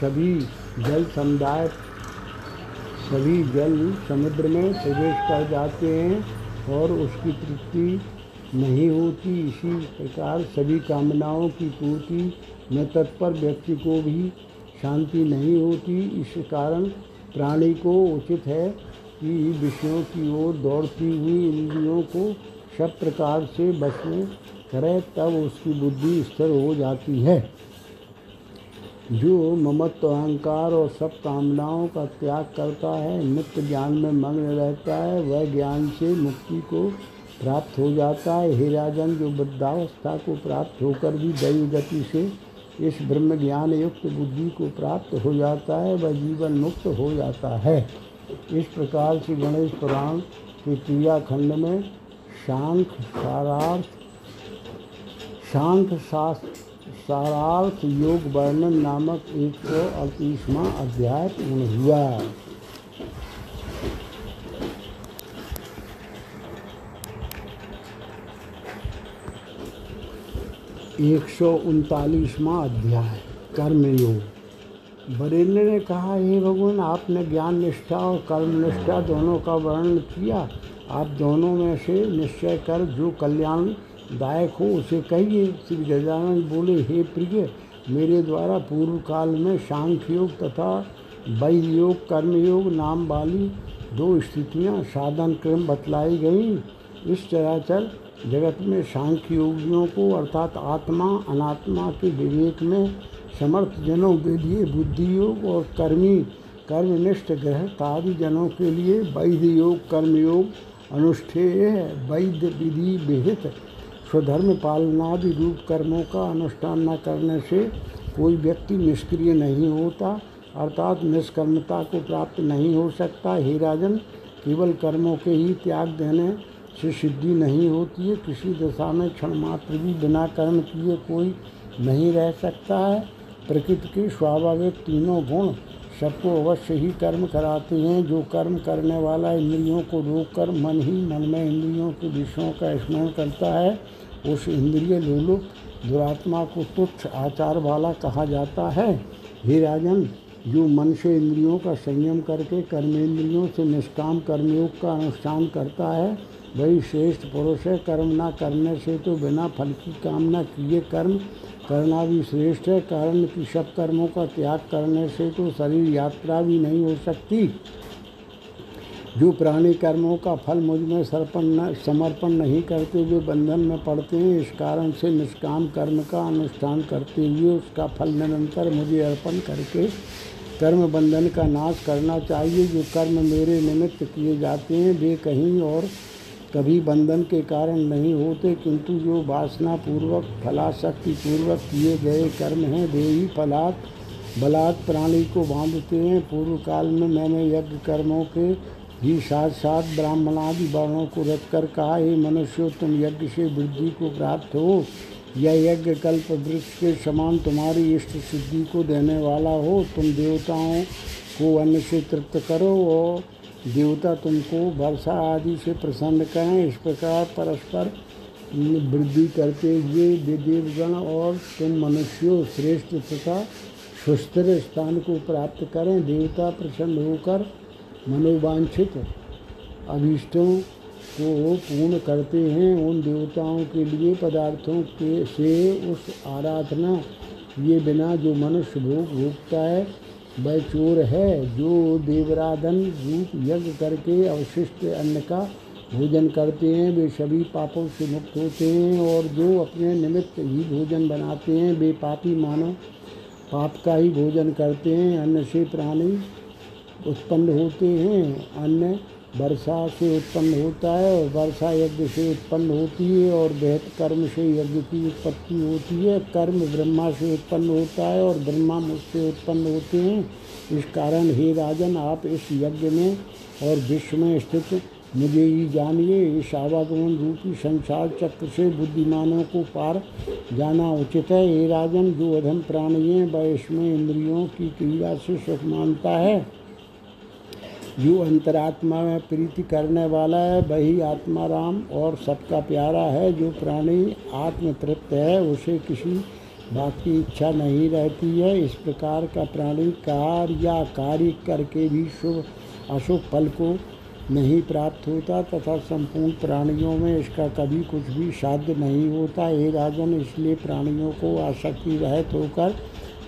सभी जल समुदाय, सभी जल समुद्र में प्रवेश कर जाते हैं और उसकी तृप्ति नहीं होती। इसी प्रकार सभी कामनाओं की पूर्ति में तत्पर व्यक्ति को भी शांति नहीं होती। इस कारण प्राणी को उचित है कि विषयों की ओर दौड़ती हुई इंद्रियों को सब प्रकार से बस में करे, तब उसकी बुद्धि स्थिर हो जाती है। जो ममत्व, अहंकार और सब कामनाओं का त्याग करता है। नित्य ज्ञान में मग्न रहता है। वह ज्ञान से मुक्ति को प्राप्त हो जाता है। हे राजन, जो वृद्धावस्था को प्राप्त होकर भी दैव गति से इस ब्रह्म ज्ञान युक्त बुद्धि को प्राप्त हो जाता है, वह जीवन मुक्त हो जाता है। इस प्रकार से गणेश पुराण के क्रिया खंड में शांख सारार्थ, शांख सारार्थ योग वर्णन नामक एक सौ अड़तीसवां अध्याय पूर्ण हुआ। एक सौ उनतालीसवां अध्याय, कर्मयोग। बरेन्द्र ने कहा, हे भगवान, आपने ज्ञान निष्ठा और कर्म निष्ठा दोनों का वर्णन किया। आप दोनों में से निश्चय कर जो कल्याण दायक हो, उसे कहिए। श्री गजानंद बोले, हे प्रिय, मेरे द्वारा पूर्व काल में सांख्य योग तथा वैध योग कर्मयोग नाम वाली दो स्थितियाँ साधन क्रम बतलाई गई। इस चराचर जगत में सांख्य योगियों को अर्थात आत्मा, अनात्मा के विवेक में समर्थ जनों के लिए बुद्धि योग और कर्मी, कर्मनिष्ठ ग्रह आदि जनों के लिए वैध योग कर्मयोग अनुष्ठेय वैध विधि विहित स्वधर्म पालनादि रूप कर्मों का अनुष्ठान न करने से कोई व्यक्ति निष्क्रिय नहीं होता, अर्थात निष्कर्मता को प्राप्त नहीं हो सकता। हे राजन, केवल कर्मों के ही त्याग देने से सिद्धि नहीं होती है। किसी दशा में क्षण मात्र भी बिना कर्म किए कोई नहीं रह सकता है। प्रकृति के स्वाभाविक तीनों गुण सबको अवश्य ही कर्म कराते हैं। जो कर्म करने वाला इंद्रियों को रोककर मन ही मन में इंद्रियों के विषयों का स्मरण करता है उस इंद्रिय लोलुप दुरात्मा को तुच्छ आचार वाला कहा जाता है। हे राजन, जो मन से इंद्रियों का संयम करके कर्मेंद्रियों से निष्काम कर्मयोग का अनुष्ठान करता है, वही श्रेष्ठ पुरुष है। कर्म ना करने से तो बिना फल की कामना किए कर्म, करना भी श्रेष्ठ है। कारण कि सब कर्मों का त्याग करने से तो शरीर यात्रा भी नहीं हो सकती। जो प्राणी कर्मों का फल मुझमें सर्पण न, समर्पण नहीं करते वे बंधन में पड़ते हैं, इस कारण से निष्काम कर्म का अनुष्ठान करते हुए उसका फल निरंतर मुझे अर्पण करके कर्म बंधन का नाश करना चाहिए। जो कर्म मेरे निमित्त किए जाते हैं, वे कहीं और कभी बंधन के कारण नहीं होते, किंतु जो वासना पूर्वक फलाशक्ति पूर्वक किए गए कर्म हैं, वे ही फलात्, बलात् प्राणी को बांधते हैं। पूर्व काल में मैंने यज्ञ कर्मों के ही साथ साथ ब्राह्मणादि वर्णों को रख कर कहा, हे मनुष्य, तुम यज्ञ से वृद्धि को प्राप्त हो। यह यज्ञ कल्प वृक्ष के समान तुम्हारी इष्ट सिद्धि को देने वाला हो। तुम देवताओं को अन्न से तृप्त करो और देवता तुमको वर्षा आदि से प्रसन्न करें। इस प्रकार परस्पर वृद्धि करते हुए देवगण और तुम मनुष्यों श्रेष्ठ तथा सुस्थिर स्थान को प्राप्त करें। देवता प्रसन्न होकर मनोवांछित अभीष्टों को पूर्ण करते हैं। उन देवताओं के लिए पदार्थों के से उस आराधना ये बिना जो मनुष्य भोग भोगता है, वह चोर है। जो देवराधन रूप यज्ञ करके अवशिष्ट अन्न का भोजन करते हैं, वे सभी पापों से मुक्त होते हैं और जो अपने निमित्त ही भोजन बनाते हैं, वे पापी मानव पाप का ही भोजन करते हैं। अन्न से प्राणी उत्पन्न होते हैं। अन्न वर्षा से उत्पन्न होता है और वर्षा यज्ञ से उत्पन्न होती है और बेहद कर्म से यज्ञ की उत्पत्ति होती है। कर्म ब्रह्मा से उत्पन्न होता है और ब्रह्मा मुझसे उत्पन्न होते हैं। इस कारण हे राजन, आप इस यज्ञ में और विश्व में स्थित मुझे ही जानिए। इस आवागमन रूपी संसार चक्र से बुद्धिमानों को पार जाना उचित है। हे राजन, जो अधम प्राणी हैं वह इसमें इंद्रियों की क्रिया से सुख मानता है। जो अंतरात्मा में प्रीति करने वाला है, वही आत्मा राम और सबका प्यारा है, जो प्राणी आत्म तृप्त है, उसे किसी बात की इच्छा नहीं रहती है। इस प्रकार का प्राणी कार्य या कार्य करके भी शुभ, अशुभ फल को नहीं प्राप्त होता तथा संपूर्ण प्राणियों में इसका कभी कुछ भी साध्य नहीं होता। हे राजन, इसलिए प्राणियों को आसक्ति रहित होकर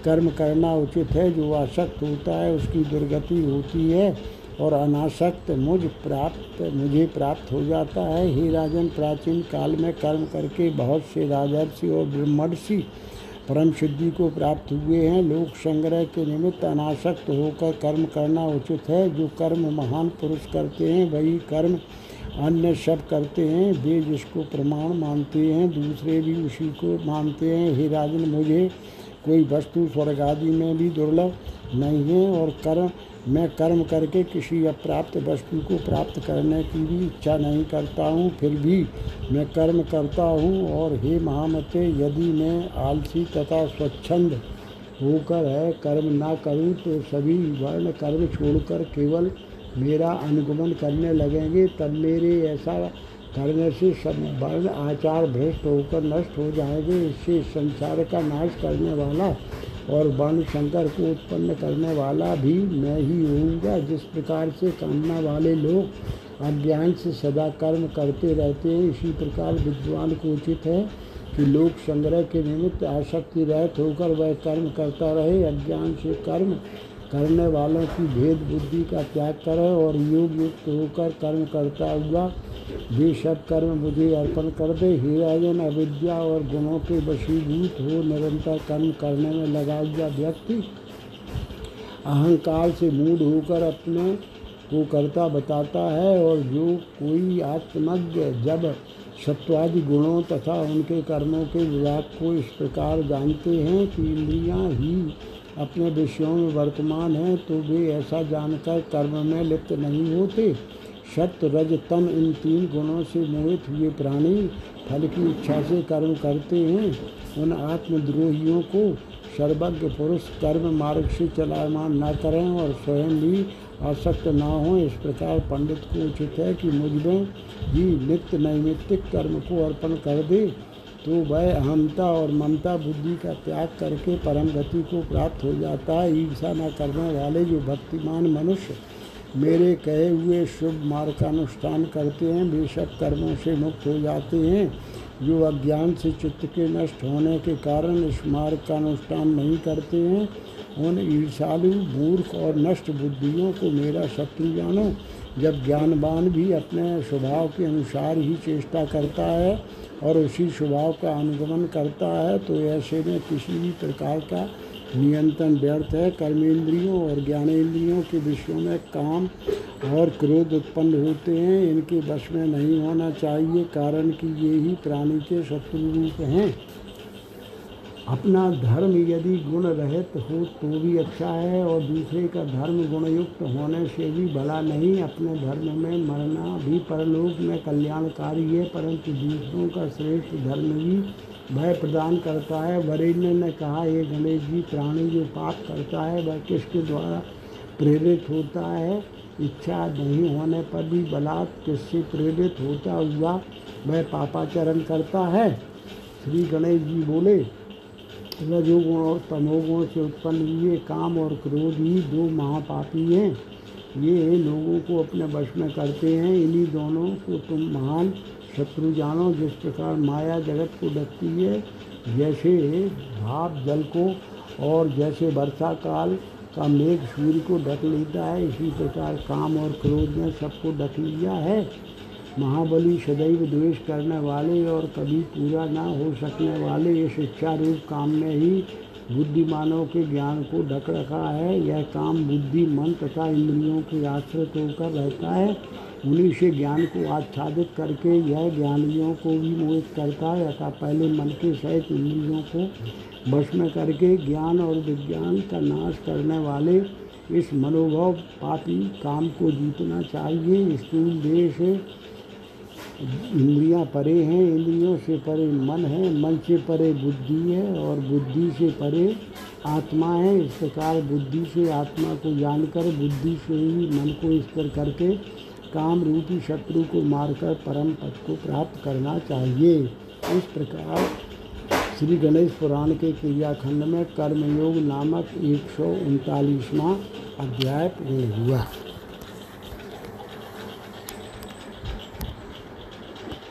कर्म करना उचित है। जो आसक्त होता है, उसकी दुर्गति होती है। और अनासक्त मुझ प्राप्त, मुझे प्राप्त हो जाता है। हे राजन प्राचीन काल में कर्म करके बहुत से राजर्षि और ब्रह्मर्षि परम सिद्धि को प्राप्त हुए हैं। लोक संग्रह के निमित्त अनासक्त होकर कर्म करना उचित है। जो कर्म महान पुरुष करते हैं, वही कर्म अन्य सब करते हैं। वे जिसको प्रमाण मानते हैं, दूसरे भी उसी को मानते हैं। हे राजन, मुझे कोई वस्तु स्वर्ग आदि में भी दुर्लभ नहीं है और कर्म मैं कर्म करके किसी अप्राप्त वस्तु को प्राप्त करने की भी इच्छा नहीं करता हूँ, फिर भी मैं कर्म करता हूँ। और हे महामते, यदि मैं आलसी तथा स्वच्छंद होकर है, कर्म ना करूँ तो सभी वर्ण कर्म छोड़कर केवल मेरा अनुगमन करने लगेंगे। तब मेरे ऐसा करने से सब वर्ण, आचार, भ्रष्ट होकर नष्ट हो जाएँगे। इससे संसार का नाश करने वाला और वर्ण शंकर को उत्पन्न करने वाला भी मैं ही होऊँगा। जिस प्रकार से कामना वाले लोग अज्ञान से सदा कर्म करते रहते हैं, इसी प्रकार विद्वान को उचित है कि लोक संग्रह के निमित्त आसक्ति रहित होकर वह कर्म करता रहे। अज्ञान से कर्म करने वालों की भेद बुद्धि का त्याग करे और योग युक्त होकर कर्म करता हुआ वे सब कर्म मुझे अर्पण कर दे। हे राजन अविद्या और गुणों के वशीभूत हो, निरंतर कर्म करने में लगा हुआ व्यक्ति। अहंकार से मूड होकर अपने को करता बताता है और जो कोई आत्मज्ञ, जब सत्वादि गुणों तथा उनके कर्मों के विभाग को इस प्रकार जानते हैं कि इंद्रियाँ ही अपने विषयों में वर्तमान हैं तो वे ऐसा जानकर कर्म में लिप्त नहीं होते। सत्य रज तम इन तीन गुणों से मोहित हुए प्राणी फल की इच्छा से कर्म करते हैं। उन आत्मद्रोहियों को सर्वज्ञ पुरुष कर्म मार्ग से चलायमान न करें और स्वयं भी आसक्त ना हो। इस प्रकार पंडित को उचित है कि मुझमें ही नित्य नैमित्तिक कर्म को अर्पण कर दे तो वह अहमता और ममता बुद्धि का त्याग करके परम गति को प्राप्त हो जाता है। ईर्षा न करने वाले जो भक्तिमान मनुष्य मेरे कहे हुए शुभ मार्ग का अनुष्ठान करते हैं सब कर्मों से मुक्त हो जाते हैं। जो अज्ञान से चित्त के नष्ट होने के कारण इस मार्ग का अनुष्ठान नहीं करते हैं, उन ईर्षालु मूर्ख और नष्ट बुद्धियों को मेरा शत्रु जानो। जब ज्ञानवान भी अपने स्वभाव के अनुसार ही चेष्टा करता है और उसी स्वभाव का अनुगमन करता है तो ऐसे में किसी भी प्रकार का नियंत्रण व्यर्थ है, कर्मेंद्रियों और ज्ञानेंद्रियों के विषयों में काम और क्रोध उत्पन्न होते हैं। इनके वश में नहीं होना चाहिए, कारण कि ये ही प्राणी के शत्रु रूप हैं। अपना धर्म यदि गुण रहित हो तो भी अच्छा है और दूसरे का धर्म गुणयुक्त होने से भी भला नहीं। अपने धर्म में मरना भी परलोक में कल्याणकारी है, परंतु दूसरों का श्रेष्ठ धर्म भी भय प्रदान करता है। वरेण्य ने कहा ये गणेश जी, प्राणी जो पाप करता है, वह किसके द्वारा प्रेरित होता है? इच्छा नहीं होने पर भी बलात् किससे प्रेरित होता हुआ वह पापाचरण करता है? श्री गणेश जी बोले, रजोगुण और तमोगुण से उत्पन्न हुए काम और क्रोध ही दो महापापी हैं। ये लोगों को अपने वश में करते हैं। इन्हीं दोनों को तुम महान शत्रु जानो, जिस प्रकार माया जगत को ढकती है, जैसे भाप जल को और जैसे वर्षा काल का मेघ सूर्य को ढक लेता है, इसी प्रकार काम और क्रोध ने सबको ढक लिया है। महाबली सदैव द्वेष करने वाले और कभी पूरा ना हो सकने वाले इस इच्छा रूप काम में ही बुद्धिमानों के ज्ञान को ढक रखा है। यह काम बुद्धि, मन तथा इंद्रियों के आश्रित होकर रहता है। उन्हीं से ज्ञान को आच्छादित करके यह ज्ञानियों को भी मोहित करता है। अतः पहले मन के सहित इंद्रियों को वश में करके ज्ञान और विज्ञान का नाश करने वाले इस मनोभाव पापी काम को जीतना चाहिए। स्थूल देह से इंद्रियाँ परे हैं, इंद्रियों से परे मन है, मन से परे बुद्धि है और बुद्धि से परे आत्मा है। इस प्रकार बुद्धि से आत्मा को जानकर, बुद्धि से ही मन को स्थिर करके काम रूपी शत्रु को मारकर परम पद को प्राप्त करना चाहिए। इस प्रकार श्री गणेश पुराण के क्रियाखंड में कर्मयोग नामक एक सौ अध्याय पूर्ण हुआ।